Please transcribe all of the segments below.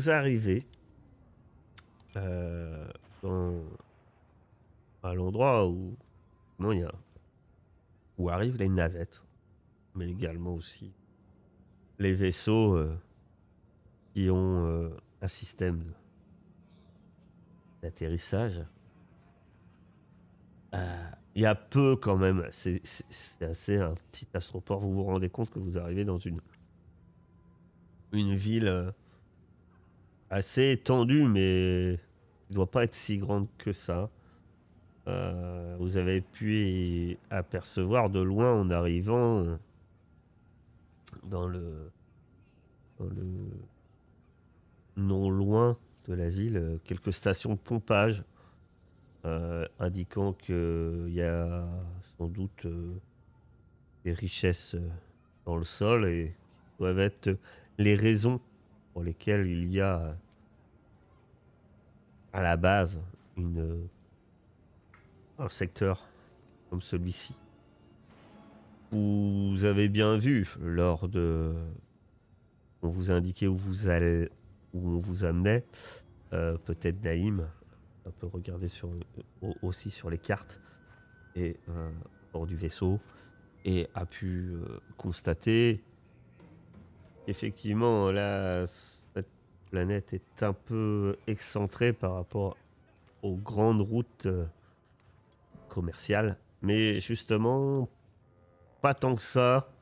vous arrivez euh, dans, à l'endroit où non il y a où arrivent les navettes, mais également aussi les vaisseaux euh, qui ont euh, un système d'atterrissage. Il y a peu quand même, c'est assez un petit astroport. Vous vous rendez compte que vous arrivez dans une, une ville assez étendue, mais ne doit pas être si grande que ça. Euh, vous avez pu apercevoir de loin en arrivant dans le, non loin de la ville quelques stations de pompage euh, indiquant qu'il y a sans doute euh, des richesses dans le sol et doivent être les raisons pour lesquelles il y a à la base une un secteur comme celui-ci. Vous avez bien vu lors de. On vous indiquait où vous allez, où on vous amenait. Euh, peut-être Naïm, un peu regarder sur, aussi sur les cartes et euh, hors du vaisseau et a pu euh, constater effectivement là cette planète est un peu excentrée par rapport aux grandes routes commercial. Mais justement, pas tant que ça.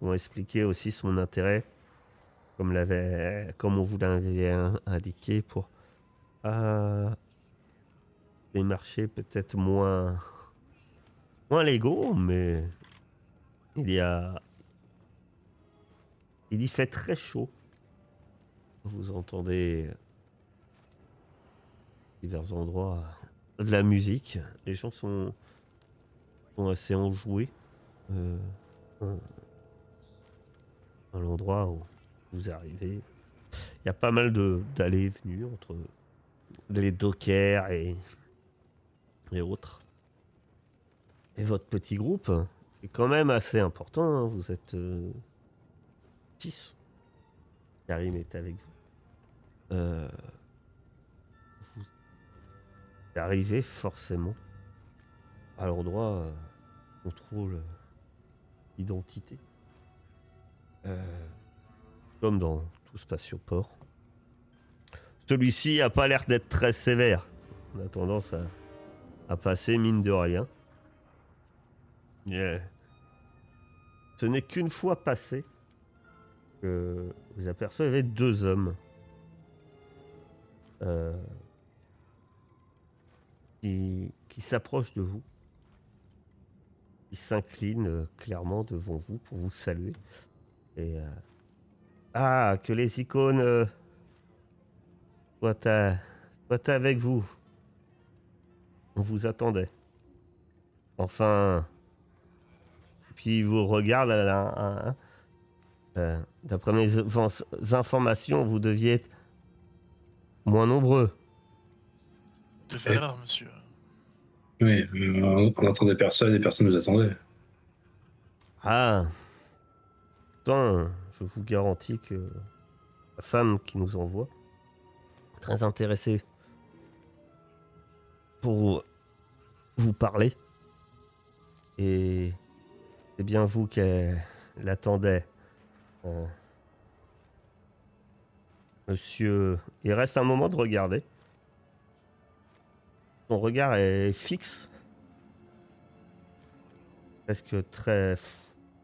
On expliquer aussi son intérêt, comme, comme on vous l'avait indiqué, pour euh, des marchés peut-être moins, moins légaux, mais il y a. Il y fait très chaud. Vous entendez divers endroits de la musique. Les gens sont, assez enjoués. Euh, à l'endroit où vous arrivez. Il y a pas mal d'allées et venues entre les dockers et, et autres. Et votre petit groupe est quand même assez important. Hein. Vous êtes 6. Euh, Karim est avec vous. Euh, arriver forcément à l'endroit euh, contrôle l'identité. Euh, comme dans tout spatioport. Celui-ci a pas l'air d'être très sévère. On a tendance à, passer mine de rien. Ce n'est qu'une fois passé vous apercevez deux hommes. Euh, qui, s'approche de vous, qui s'incline euh, clairement devant vous pour vous saluer. Et euh, ah, que les icônes euh, soient, avec vous. On vous attendait. Enfin, puis vous regarde. D'après mes informations, vous deviez être moins nombreux te fait erreur, monsieur. Oui, euh, on attendait personne et personne nous attendait. Ah. Tant, je vous garantis que la femme qui nous envoie est très intéressée pour vous parler. Et c'est bien vous qu'elle attendait. Euh, monsieur, il reste un moment de regarder. Son regard est fixe. Presque très.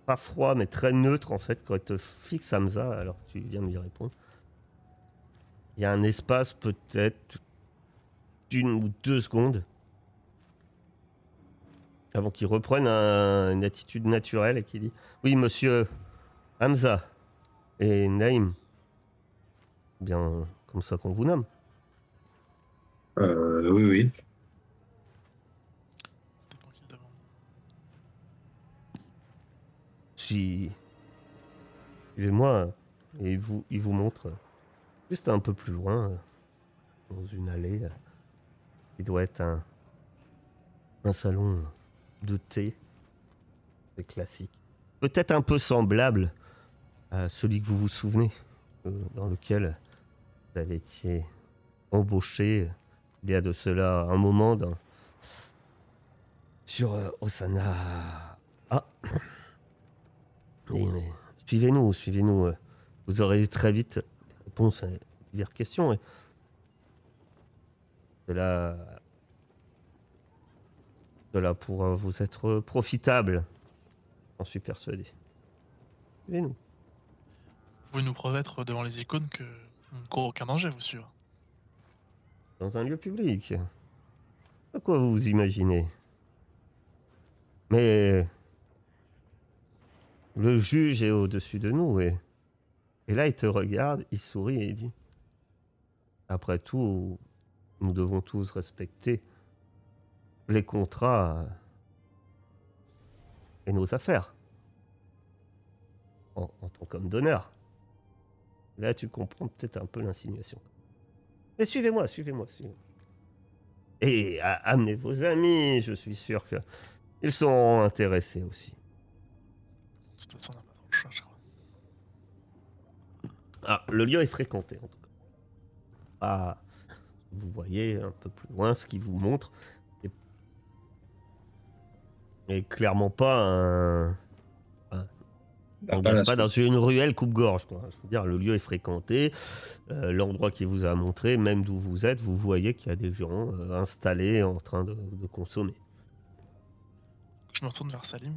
Pas froid, mais très neutre en fait, quand il te fixe Hamza, alors que tu viens de lui répondre. Il y a un espace peut-être d'une ou deux secondes avant qu'il reprenne une attitude naturelle et qu'il dit Oui, monsieur Hamza et Naïm. Bien comme ça qu'on vous nomme. Euh, oui, oui. Suivez-moi. Et il vous, il vous montre juste un peu plus loin, dans une allée. Il doit être un, un salon de thé. C'est classique. Peut-être un peu semblable euh, celui que vous vous souvenez, euh, dans lequel vous avez été embauché il y a de cela un moment sur euh, Osana. Ah Oui, Suivez-nous, suivez-nous. euh, Vous aurez très vite des réponses à diverses questions. Et cela, cela pourra vous être profitable. J'en suis persuadé. Suivez-nous. Vous pouvez nous promettre devant les icônes que on ne court aucun danger, vous sûr. Dans un lieu public. À quoi vous vous imaginez? Mais le juge est au-dessus de nous et, et là il te regarde, il sourit et il dit Après tout, nous devons tous respecter les contrats et nos affaires en, en tant qu'homme d'honneur. Là, tu comprends peut-être un peu l'insinuation. Mais suivez-moi, suivez-moi, suivez-moi. Et amenez vos amis, je suis sûr que ils seront intéressés aussi. De toute façon, on n'a pas trop le choix, je crois. Ah, le lieu est fréquenté en tout cas. Ah, vous voyez un peu plus loin ce qui vous montre. Et clairement pas un. On n'est la pas dans une ruelle coupe-gorge. quoi. Je veux dire, le lieu est fréquenté. euh, L'endroit qui vous a montré, même d'où vous êtes, vous voyez qu'il y a des gens euh, installés en train de, de consommer. Je me retourne vers Salim.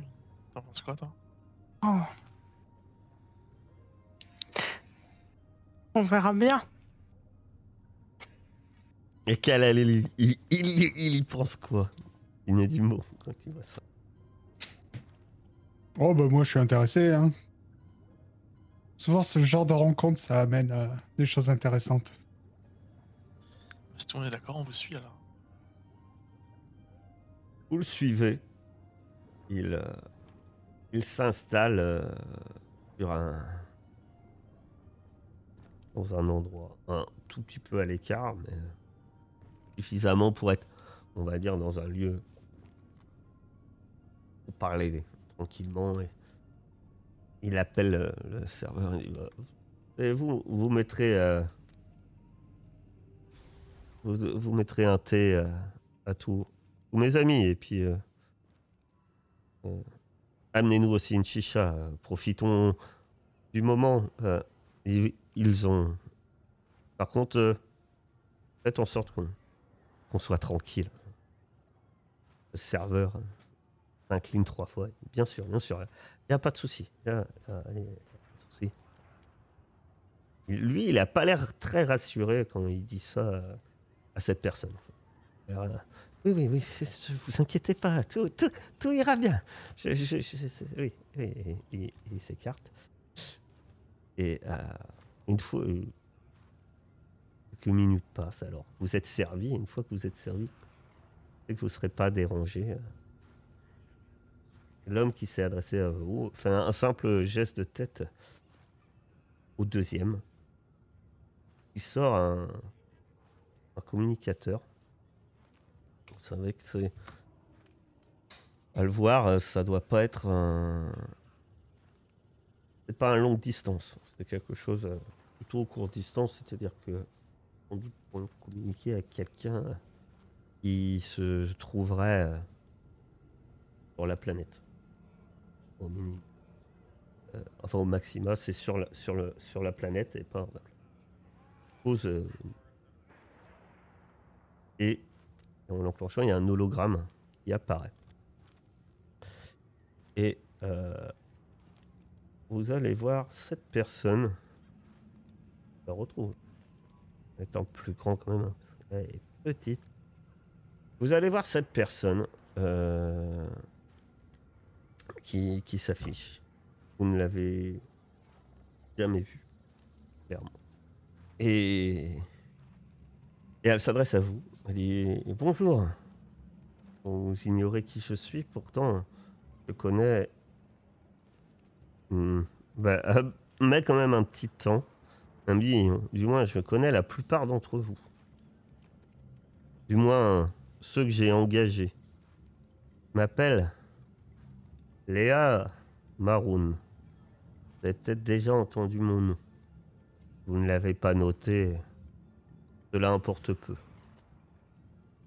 T'en penses quoi, toi? Oh. On verra bien. Et quel est il, il, il- il y pense quoi? Il n'y a dit mot quand il voit ça. Oh bah moi je suis intéressé. Hein. Souvent ce genre de rencontre ça amène à des choses intéressantes. Si tout le monde est d'accord, on vous suit alors. Vous le suivez. Il, euh, il s'installe euh, sur un. dans un endroit un tout petit peu à l'écart, mais euh, suffisamment pour être, on va dire, dans un lieu pour parler tranquillement. Et il appelle euh, le serveur. Bah, et vous, vous mettrez. euh, vous, vous mettrez un thé euh, à tous mes amis et puis amenez-nous aussi une chicha. profitons du moment. ils, ont. Par contre, faites en sorte qu'on soit tranquille. Le serveur s'incline trois fois. Bien sûr, bien sûr. Il n'y a pas de souci. Lui, il n'a pas l'air très rassuré quand il dit ça à cette personne. Euh, oui, oui, oui, vous inquiétez pas, tout, tout, tout ira bien. Oui, oui, il s'écarte. Et euh, une fois, euh, quelques minutes passent alors. Vous êtes servi, une fois que vous êtes servi, que vous ne serez pas dérangé. L'homme qui s'est adressé à vous fait un, simple geste de tête au deuxième. Il sort un, un communicateur. Vous savez que c'est. À le voir, euh, ça doit pas être un. C'est pas un longue distance. C'est quelque chose euh, plutôt courte distance, c'est-à-dire que on dit pour communiquer avec quelqu'un qui se trouverait euh, sur la planète. Euh, enfin, au maxima, c'est sur la, sur, le, sur la planète et pas. Pose. euh, et en l'enclenchant, il y a un hologramme qui apparaît. Et euh, vous allez voir cette personne. Je la retrouve. Étant plus grand quand même. hein, qu'elle est petite. Vous allez voir cette personne euh, qui, s'affiche. Vous ne l'avez jamais vue, clairement. Et, elle s'adresse à vous. Elle dit Bonjour. Vous ignorez qui je suis, pourtant je connais. Hmm, bah, euh, mais quand même un petit temps. Me dit Du moins, je connais la plupart d'entre vous. Du moins, ceux que j'ai engagés. M'appelle Léa Maroun. Vous avez peut-être déjà entendu mon nom. Vous ne l'avez pas noté. Cela importe peu.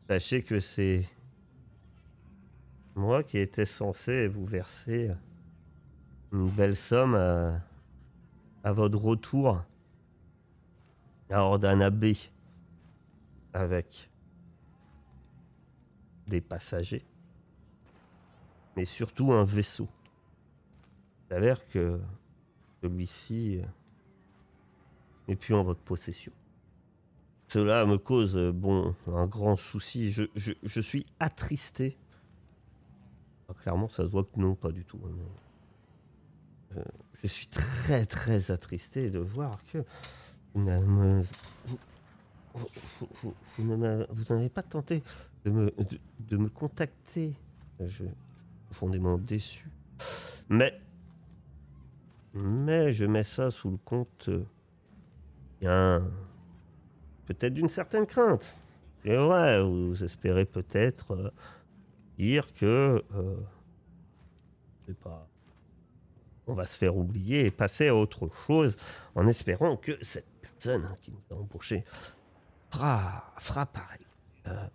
Sachez que c'est moi qui étais censé vous verser une belle somme à, votre retour à Ordana Bay avec des passagers, mais surtout un vaisseau. Il s'avère que celui-ci n'est plus en votre possession. Cela me cause, bon, un grand souci. Je, je, je suis attristé. Ah, clairement, ça se voit que non, pas du tout. hein, mais, euh, je suis très, très attristé de voir que vous n'avez pas tenté de me, de, de me contacter. Je profondément déçu. Mais, mais je mets ça sous le compte, euh, bien, peut-être d'une certaine crainte. Et ouais, vous espérez peut-être euh, dire que, euh, on va se faire oublier et passer à autre chose en espérant que cette personne qui nous a embauchés fera, fera pareil. Euh,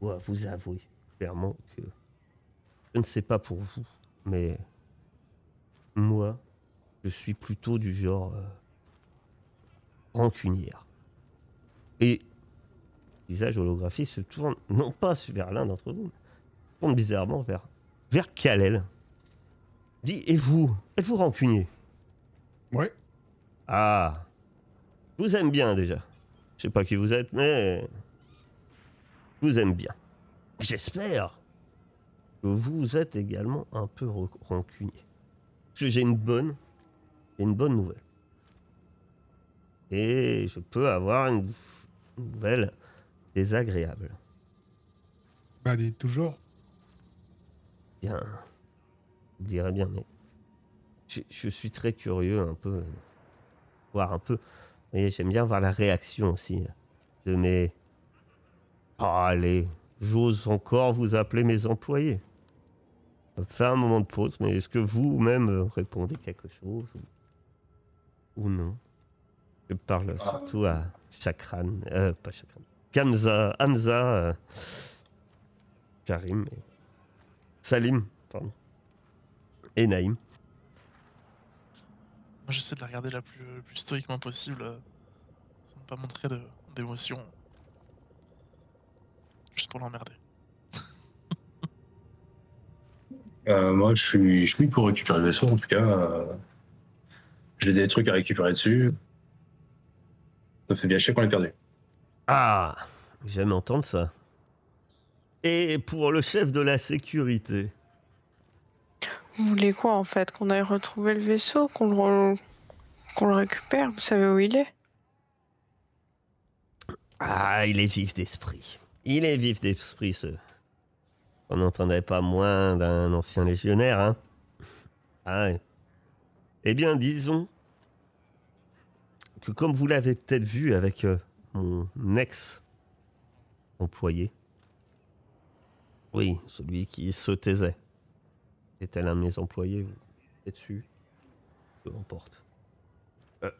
dois vous avouer clairement que je ne sais pas pour vous, mais moi, je suis plutôt du genre euh, rancunière. Et le visage holographique se tourne non pas vers l'un d'entre vous, mais se tourne bizarrement vers, vers Kalel. Dit, et vous, êtes-vous rancunier? Ouais. Ah, je vous aime bien déjà. Je sais pas qui vous êtes, mais je vous aime bien. J'espère vous êtes également un peu rancunier. Parce que j'ai une bonne, une bonne nouvelle. Et je peux avoir une nouvelle désagréable. Bah, toujours. Bien, je dirais bien, mais je, je suis très curieux un peu, voir un peu. Vous voyez, j'aime bien voir la réaction aussi de mes. Ah, allez, j'ose encore vous appeler mes employés. Va faire un moment de pause, mais est-ce que vous-même euh, répondez quelque chose ou, ou non? Je parle surtout à Chakran, euh, pas Chakran, Kamza, Hamza, euh, Karim et Salim, pardon, et Naïm. Moi, j'essaie de la regarder la plus, le plus stoïquement possible, euh, sans ne pas montrer de- d'émotion. Juste pour l'emmerder. Euh, moi, je suis, je suis pour récupérer le vaisseau, en tout cas. euh, J'ai des trucs à récupérer dessus. Ça fait bien chier qu'on l'ait perdu. Ah, j'aime entendre ça. Et pour le chef de la sécurité Vous voulez quoi en fait Qu'on aille retrouver le vaisseau Qu'on le, re- le récupère Vous savez où il est? Ah, il est vif d'esprit. Il est vif d'esprit, ce. On n'entendait pas moins d'un ancien légionnaire, hein Ah. Eh bien, disons que comme vous l'avez peut-être vu avec euh, mon ex-employé, oui, celui qui se taisait, était l'un de mes employés, vous êtes dessus, peu importe. Euh,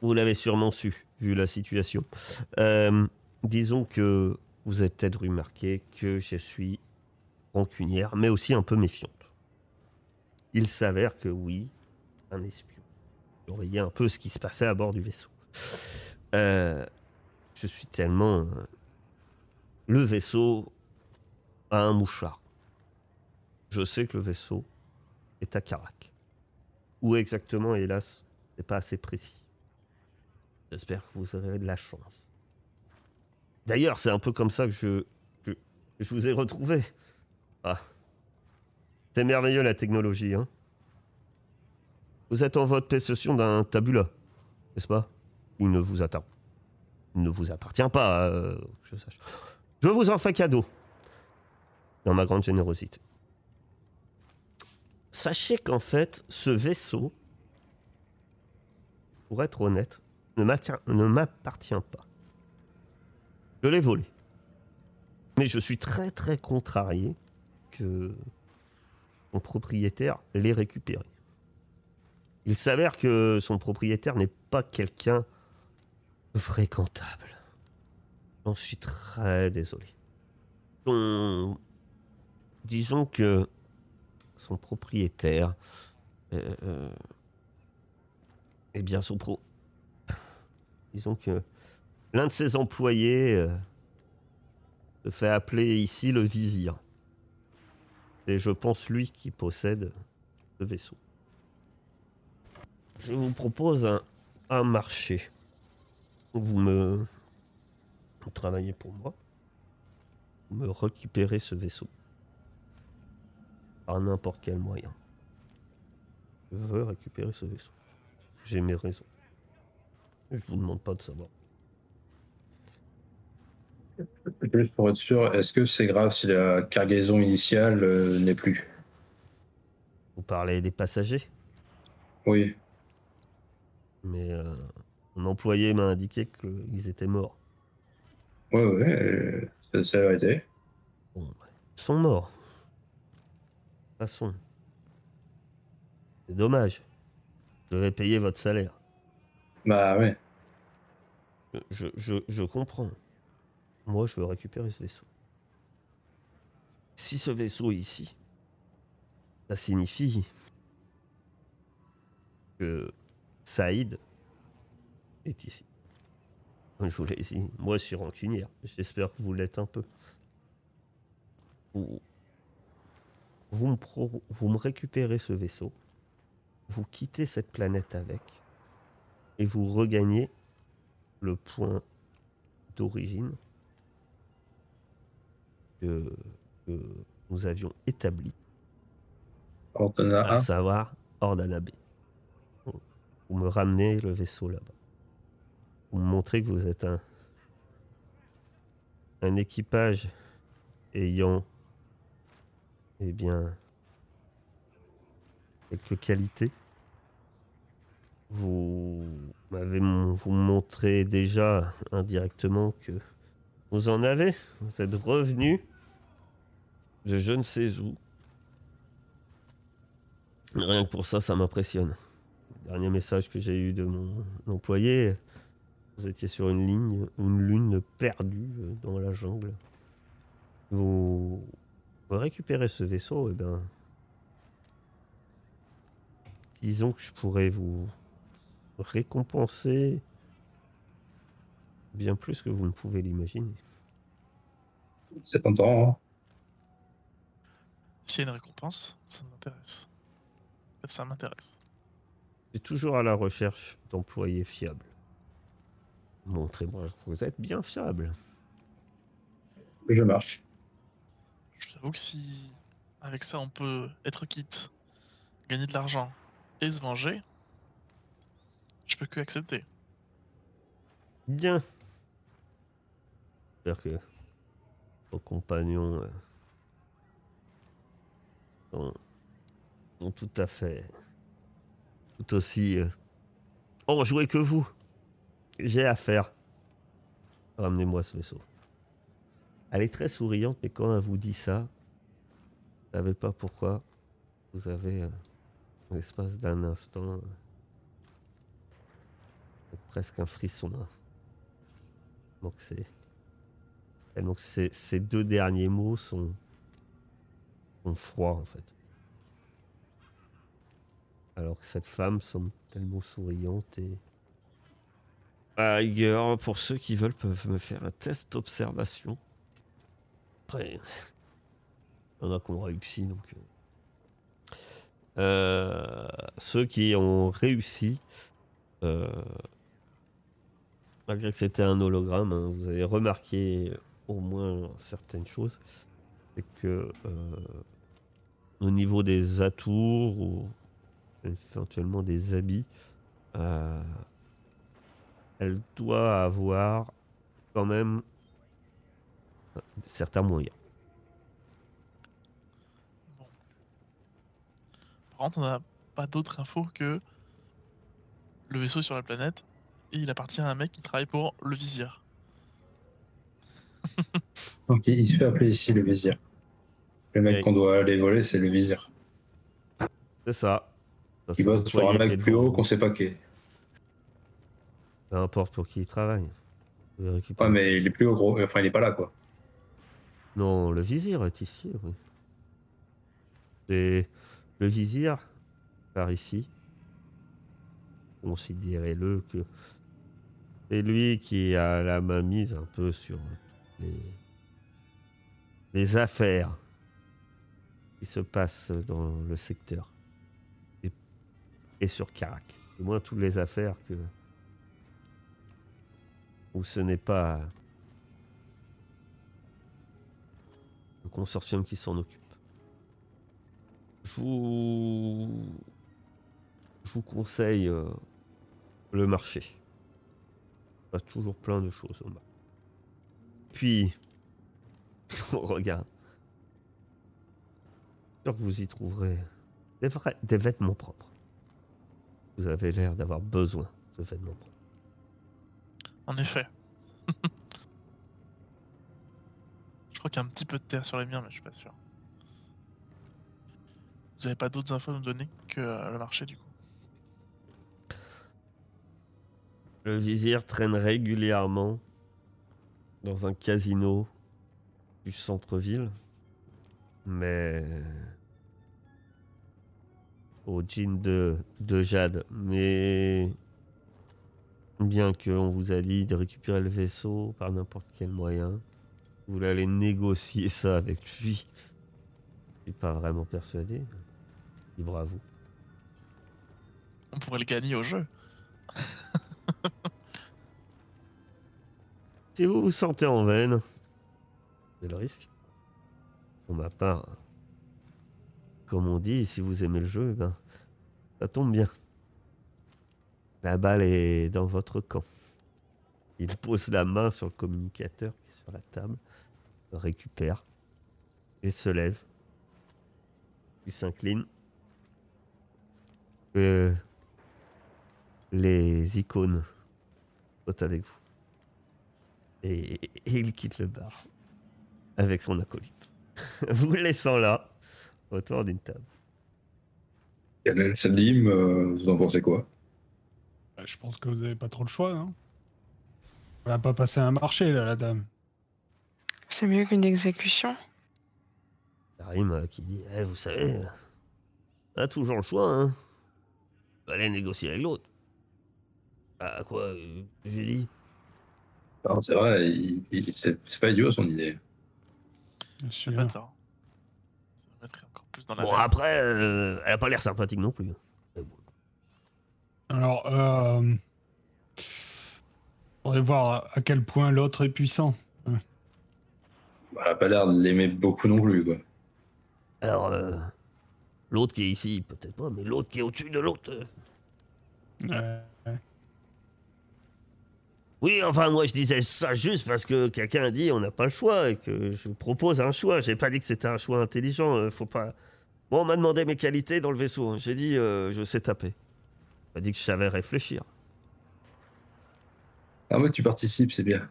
vous l'avez sûrement su, vu la situation. Euh, disons que vous avez peut-être remarqué que je suis rancunière, mais aussi un peu méfiante. Il s'avère que oui, un espion surveillait un peu ce qui se passait à bord du vaisseau. Euh, je suis tellement... euh, le vaisseau a un mouchard. Je sais que le vaisseau est à Carac. Où exactement, hélas, c'est pas assez précis. J'espère que vous aurez de la chance. D'ailleurs, c'est un peu comme ça que je, vous ai retrouvé. Ah. C'est merveilleux la technologie, hein. Vous êtes en votre possession d'un tabula, n'est-ce pas? Il ne vous attend. Ne vous appartient pas, euh, que je sache. Je vous en fais cadeau. Dans ma grande générosité. Sachez qu'en fait, ce vaisseau, pour être honnête, ne m'appartient pas. Je l'ai volé. Mais je suis très très contrarié que son propriétaire l'ait récupéré. Il s'avère que son propriétaire n'est pas quelqu'un fréquentable. J'en suis très désolé. Son- Disons que son propriétaire, euh, euh, eh bien son pro, disons que l'un de ses employés euh, se fait appeler ici le vizir. Et je pense lui qui possède le vaisseau. Je vous propose un, marché. Vous me vous travaillez pour moi. Vous me récupérez ce vaisseau. Par n'importe quel moyen. Je veux récupérer ce vaisseau. J'ai mes raisons. Je vous demande pas de savoir. Juste pour être sûr, est-ce que c'est grave si la cargaison initiale euh, n'est plus? Vous parlez des passagers? Oui. Mais euh, mon employé m'a indiqué qu'ils étaient morts. Ouais, ouais, euh, c'est- la vérité. Bon, ils sont morts. De toute façon. C'est dommage. Je devais payer votre salaire. Bah ouais. Je, je, je comprends. Moi, je veux récupérer ce vaisseau. Si ce vaisseau est ici, ça signifie que Saïd est ici. Je vous l'ai dit, moi, je suis rancunière. J'espère que vous l'êtes un peu. Vous, vous me récupérez ce vaisseau, vous quittez cette planète avec, et vous regagnez le point d'origine que, que nous avions établi, Quand on a à savoir Ordana B. Vous me ramenez le vaisseau là-bas. Vous me montrez que vous êtes un, un équipage ayant, eh bien, quelques qualités. Vous m'avez vous me montrez déjà indirectement que vous en avez? Vous êtes revenu de je ne sais où. Rien que pour ça, ça m'impressionne. Dernier message que j'ai eu de mon employé, vous étiez sur une ligne, une lune perdue euh, dans la jungle. Vous, récupérez ce vaisseau, et ben, disons que je pourrais vous récompenser bien plus que vous ne pouvez l'imaginer. c'est tentant. Hein. S'il y a une récompense, ça nous intéresse. Ça m'intéresse. Je suis toujours à la recherche d'employés fiables. Montrez-moi que vous êtes bien fiable. Je marche. Je vous avoue que si avec ça on peut être quitte, gagner de l'argent et se venger, je peux que accepter. Bien. J'espère que vos compagnons euh, sont, tout à fait tout aussi euh, enjoués que vous. J'ai affaire. Ramenez-moi ce vaisseau. Elle est très souriante, mais quand elle vous dit ça, vous savez pas pourquoi. Vous avez, euh, l'espace d'un instant, euh, presque un frisson. Donc c'est. Et donc ces, deux derniers mots sont, froids en fait. Alors que cette femme semble tellement souriante et. Rigueur, pour ceux qui veulent, peuvent me faire un test d'observation. Après, il y en a qui ont réussi donc. euh. Euh, ceux qui ont réussi, euh, malgré que c'était un hologramme, hein, vous avez remarqué au moins certaines choses. C'est que euh, au niveau des atours ou éventuellement des habits, euh, elle doit avoir quand même certains moyens. Par contre, on n'a pas d'autre info que le vaisseau sur la planète et il appartient à un mec qui travaille pour le vizir. Donc il se fait appeler ici le vizir. Le mec qu'on doit aller voler, c'est le vizir. C'est ça. Ça, Il bosse pour un mec plus haut qu'on sait pas qui est. Peu importe pour qui il travaille. Récupérer Ouais, mais il est plus haut, gros. Enfin, il est pas là, quoi. Non, le vizir est ici, oui. Et le vizir, par ici, considérez-le que c'est lui qui a la main mise un peu sur les, affaires qui se passent dans le secteur et, sur Carac. Du moins, toutes les affaires que où ce n'est pas le consortium qui s'en occupe. Je vous, je conseille euh, le marché. Il y a toujours plein de choses au marché. Puis, on regarde. Sûr que vous y trouverez des, vrais, des vêtements propres. Vous avez l'air d'avoir besoin de vêtements propres. En effet. je crois qu'il y a un petit peu de terre sur les miens, mais je suis pas sûr. Vous avez pas d'autres infos à nous donner que euh, le marché du coup? Le vizir traîne régulièrement dans un casino du centre-ville, mais au jean de, de Jade. Mais bien qu'on vous a dit de récupérer le vaisseau par n'importe quel moyen, vous voulez aller négocier ça avec lui. Je suis pas vraiment persuadé. Libre à vous. On pourrait le gagner au jeu. Vous vous sentez en veine, c'est le risque. Pour ma part, comme on dit, si vous aimez le jeu, ben, ça tombe bien. La balle est dans votre camp. Il pose la main sur le communicateur qui est sur la table, le récupère et se lève. Il s'incline. Euh, les icônes sont avec vous. Et, et il quitte le bar avec son acolyte. vous laissant là, autour d'une table. Salim, euh, vous en pensez quoi? Bah, Je pense que vous avez pas trop le choix, non On va pas passer un marché, là, la dame. C'est mieux qu'une exécution. Karim euh, qui dit Eh, Vous savez, euh, on a toujours le choix, hein. On va aller négocier avec l'autre. Ah, quoi euh, J'ai dit C'est vrai, il- il- c'est c'est pas idiot son idée. Bien sûr. Pas tort. Ça me mettrait encore plus dans la Bon, merde. après, euh, elle a pas l'air sympathique non plus. Alors, euh... faudrait voir à quel point l'autre est puissant. Bah, Elle a pas l'air de l'aimer beaucoup non plus, quoi. Alors, euh, l'autre qui est ici, peut-être pas, mais l'autre qui est au-dessus de l'autre. euh, Euh, Oui, enfin, moi je disais ça juste parce que quelqu'un a dit on n'a pas le choix et que je propose un choix. J'ai pas dit que c'était un choix intelligent. euh, faut pas. Bon, on m'a demandé mes qualités dans le vaisseau. hein. J'ai dit euh, je sais taper. On m'a dit que je savais réfléchir. Ah ouais, tu participes, c'est bien.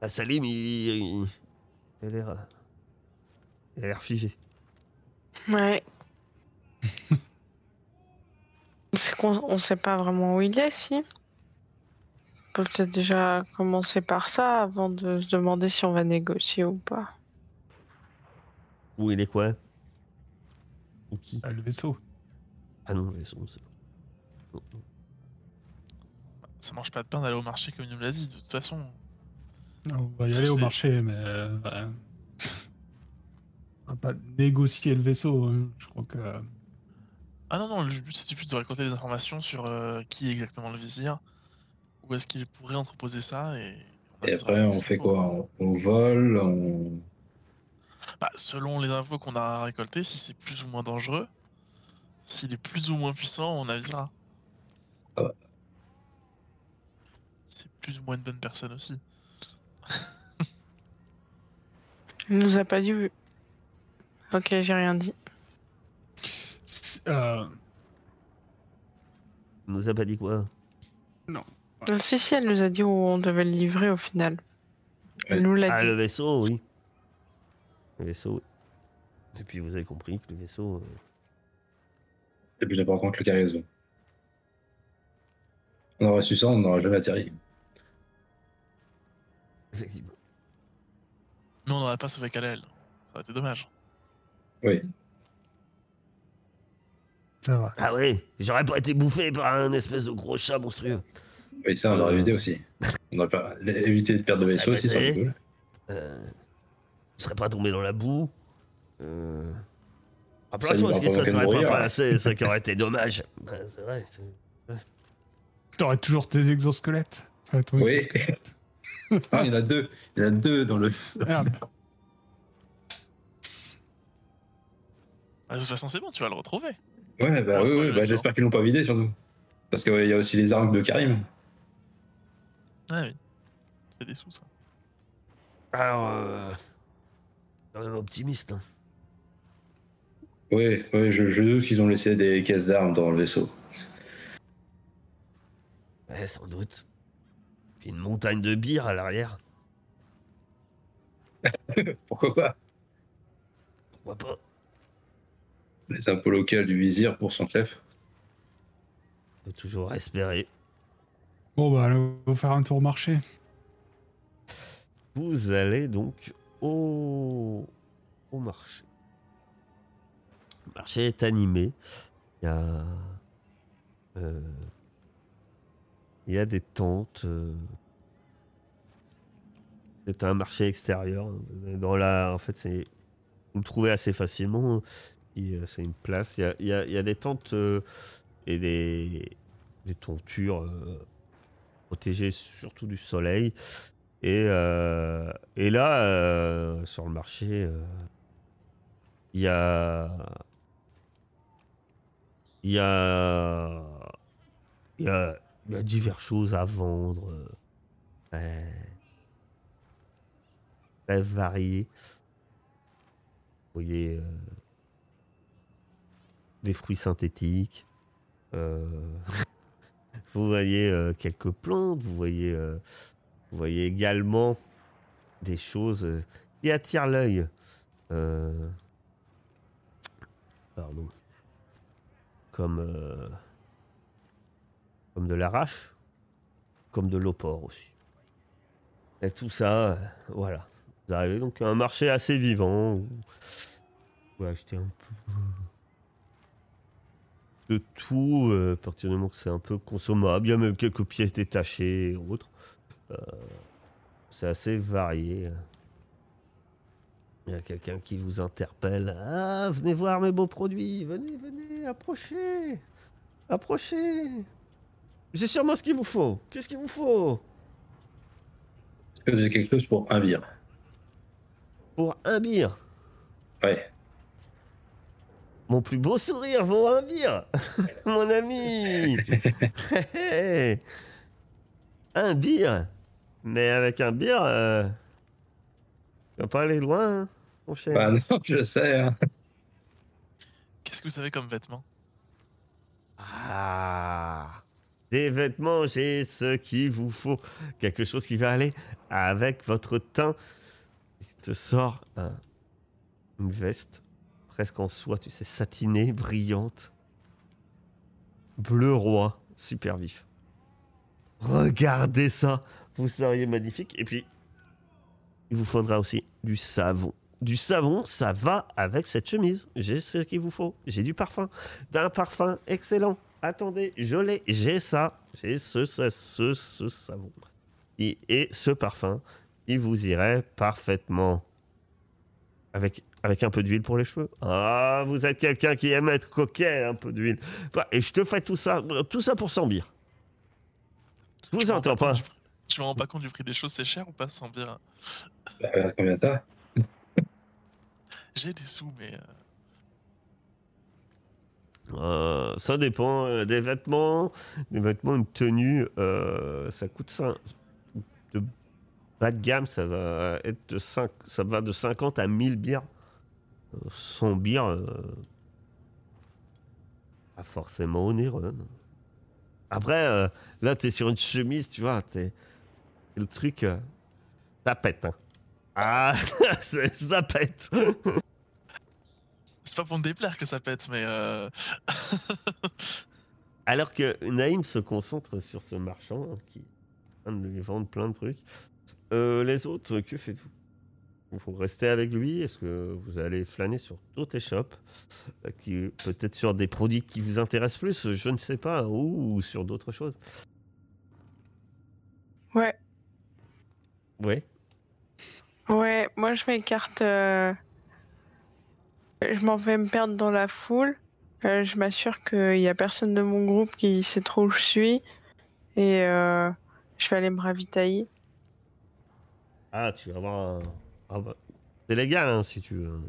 Ah, Salim, il, il, il a l'air. euh, Il a l'air figé. Ouais. C'est qu'on on sait pas vraiment où il est, si. On peut peut-être déjà commencer par ça avant de se demander si on va négocier ou pas. Où il est quoi? Ou qui? Ah, le vaisseau. Ah non, le vaisseau, c'est bon. Ça mange pas de pain d'aller au marché comme il nous l'a dit. De toute façon, On va y aller au marché, mais... euh, bah, on va pas négocier le vaisseau. hein. Je crois que... Ah non, non, le but c'était plus de récolter des informations sur euh, qui est exactement le vizir, où est-ce qu'il pourrait entreposer ça, et... on Et après, on fait quoi on, on vole, on... bah, Selon les infos qu'on a récoltées, si c'est plus ou moins dangereux, s'il est plus ou moins puissant, on avisera. Ah ouais. Si c'est plus ou moins une bonne personne aussi. Il nous a pas dit. Ok, j'ai rien dit. Euh, Il nous a pas dit quoi Ah, si, si, elle nous a dit où on devait le livrer au final. Elle Ouais. nous l'a Ah, dit. le vaisseau, oui. Le vaisseau, oui. Et puis vous avez compris que le vaisseau. euh, C'est plus important que le cargaison. On aurait su ça, on n'aurait jamais atterri. effectivement. Mais on n'aurait pas sauvé Kalel. Ça aurait été dommage. Oui. C'est vrai. Ah ouais, j'aurais pas été bouffé par un espèce de gros chat monstrueux. Oui, ça, on aurait Euh. évité aussi. On aurait pas évité de perdre de vaisseau aussi, serait cool. Euh, je serais pas tombé dans la boue. Euh... Ah, plein Ça de lui choses aurait qui se provoqué de seraient pas mourir. passées, ça qui aurait été dommage. Bah, c'est vrai. c'est- T'aurais toujours tes exosquelettes. Enfin, ton Oui. exosquelette. Ah, il y en a deux. Il y en a deux dans le. Merde. Ah, de toute façon, c'est bon, tu vas le retrouver. Ouais, bah Ouais, oui, bah, j'espère qu'ils l'ont pas vidé surtout. Parce qu'il y a aussi les arcs de Karim. Ah oui. C'est des sous, ça. Alors, euh... quand même optimiste. hein. Oui, oui, je, je doute qu'ils ont laissé des caisses d'armes dans le vaisseau. Ouais, sans doute. Puis une montagne de bière à l'arrière. Pourquoi pas? Pourquoi pas? Les impôts locaux du vizir pour son chef. On peut toujours espérer. Bon, bah, allez, on va faire un tour au marché. Vous allez donc au, au marché. Le marché est animé. Il y a, euh, il y a des tentes. euh. C'est un marché extérieur. Dans la, en fait, c'est vous le trouvez assez facilement. Euh, C'est une place. Il y a, des tentes euh, et des, des tontures euh, protégées surtout du soleil. Et, là, sur le marché, il y a. Il y a. Il y a, diverses choses à vendre. très, très variées. Vous voyez. Des fruits synthétiques. euh, vous voyez euh, quelques plantes. Vous voyez. euh, vous voyez également des choses qui attirent l'œil. Pardon. Comme, comme de l'arrache, comme de l'opor aussi. Et tout ça, voilà. Vous arrivez donc un marché assez vivant. Vous acheter un peu de tout, euh, à partir du moment que c'est un peu consommable. Il y a même quelques pièces détachées et autres. Euh, c'est assez varié. Il y a quelqu'un qui vous interpelle. Ah, venez voir mes beaux produits. Venez, venez, approchez. Approchez. J'ai sûrement ce qu'il vous faut. Qu'est-ce qu'il vous faut? Est-ce que vous avez quelque chose pour un vire Pour un bir. Ouais. Mon plus beau sourire vaut un bir. Mon ami. un bir. Mais avec un bir, euh, tu vas pas aller loin, hein, mon cher. Bah non, je sais. hein. Qu'est-ce que vous avez comme vêtements? Ah Des vêtements, j'ai ce qu'il vous faut. Quelque chose qui va aller avec votre teint. Il te sort un- une veste presque en soie, tu sais, satinée, brillante. Bleu roi, super vif. Regardez ça, vous seriez magnifique. Et puis, il vous faudra aussi du savon. Du savon, ça va avec cette chemise. J'ai ce qu'il vous faut. J'ai du parfum d'un parfum excellent. Attendez, je l'ai, j'ai ça, j'ai ce, ce, ce, ce savon. Et, et ce parfum, il vous irait parfaitement. Avec, avec un peu d'huile pour les cheveux. Ah, vous êtes quelqu'un qui aime être coquet, un peu d'huile. Bah, Et je te fais tout ça, tout ça pour 100 bières. Je vous Je entends pas. compte Je me rends pas compte du prix des choses, c'est cher ou pas sans bière Bah, regarde combien ça? J'ai des sous, mais. euh, Euh, ça dépend euh, des vêtements. Des vêtements, une tenue, euh, ça coûte 5. De bas de gamme, ça va être de 5, ça va de 50 à 1000 bières. 100 bières, euh, pas forcément onéreux. non. Après, euh, là, t'es sur une chemise, tu vois, t'es le truc, euh, ça pète. hein. Ah, ça pète. C'est pas pour me déplaire que ça pète, mais. Alors que Naïm se concentre sur ce marchand hein, qui est en train de lui vendre plein de trucs. Les autres, que faites-vous? Vous restez avec lui Est-ce que vous allez flâner sur d'autres échoppes euh, qui Peut-être sur des produits qui vous intéressent plus, je ne sais pas, ou, sur d'autres choses? Ouais, Ouais. ouais, moi je m'écarte. euh, Je m'en vais me perdre dans la foule. Euh, je m'assure qu'il n'y a personne de mon groupe qui sait trop où je suis. Et euh, je vais aller me ravitailler. Ah, tu vas avoir un. Ah bah, C'est légal hein, si tu veux.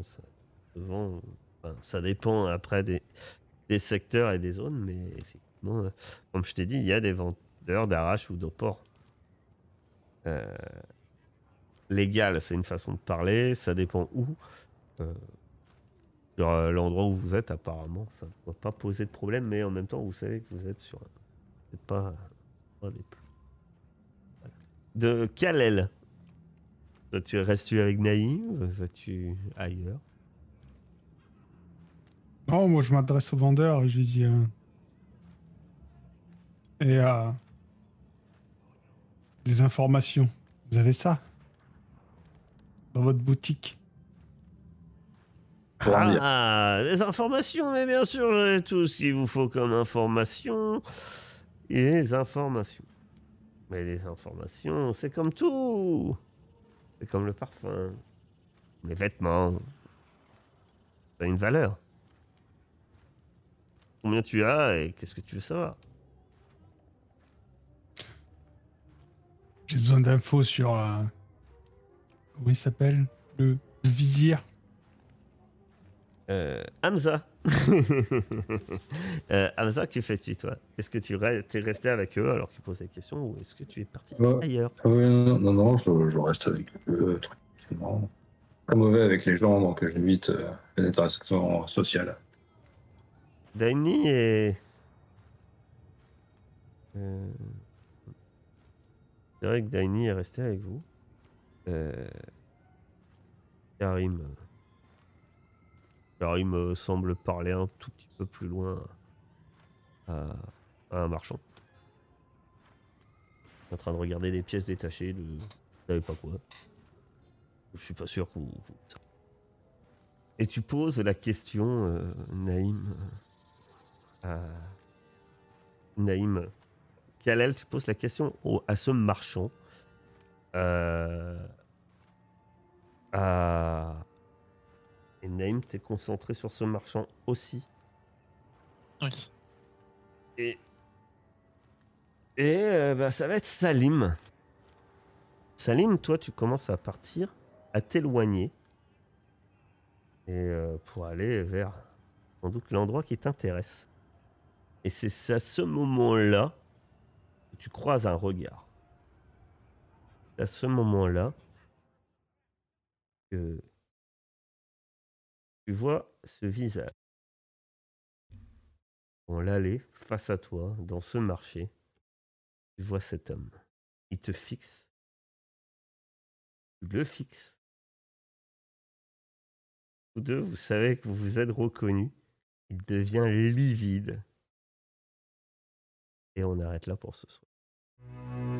Ça, dépend après des, secteurs et des zones, mais effectivement, euh, comme je t'ai dit, il y a des vendeurs d'arrache ou d'oport. Euh, légal, c'est une façon de parler, ça dépend où. Euh, sur euh, l'endroit où vous êtes, apparemment, ça ne doit pas poser de problème, mais en même temps, vous savez que vous êtes sur. Vous n'êtes pas, tu restes-tu avec Naïm? Vas-tu ailleurs? Non, moi je m'adresse au vendeur et je lui dis. euh, Et euh, des informations. Vous avez ça? Dans votre boutique. Ah, des informations, mais bien sûr, j'ai tout ce qu'il vous faut comme information. Et des informations. Mais les informations, c'est comme tout. C'est comme le parfum, les vêtements. Ça a une valeur. Combien tu as et qu'est-ce que tu veux savoir? J'ai besoin d'infos sur. euh, Comment il s'appelle? Le, le vizir. Euh, Hamza. euh, Hamza, que fais-tu, toi? Est-ce que tu es resté avec eux alors qu'ils posaient des questions ou est-ce que tu es parti Ouais. ailleurs? Ah oui, non, non, non, je, je reste avec eux, euh, tranquillement. Pas mauvais avec les gens, donc j'évite euh, les interactions sociales. Daini est. Euh, C'est vrai que Daini est resté avec vous. Euh, Karim. Karim euh, semble parler un tout petit peu plus loin à, à un marchand. En train de regarder des pièces détachées de. Vous savez pas quoi. Je suis pas sûr que vous. Et tu poses la question, euh, Naïm. à Naïm Kalel, tu poses la question à ce marchand. Euh, à- Et Naïm, t'es concentré sur ce marchand aussi. Oui. Et, et euh, bah, ça va être Salim. Salim, toi, tu commences à partir, à t'éloigner. Et euh, pour aller vers sans doute l'endroit qui t'intéresse. Et c'est à ce moment-là que tu croises un regard. C'est à ce moment-là que tu vois ce visage dans l'allée face à toi, dans ce marché. Tu vois cet homme. Il te fixe. Tu le fixes. Tous deux, vous savez que vous vous êtes reconnus. Il devient livide. Et on arrête là pour ce soir.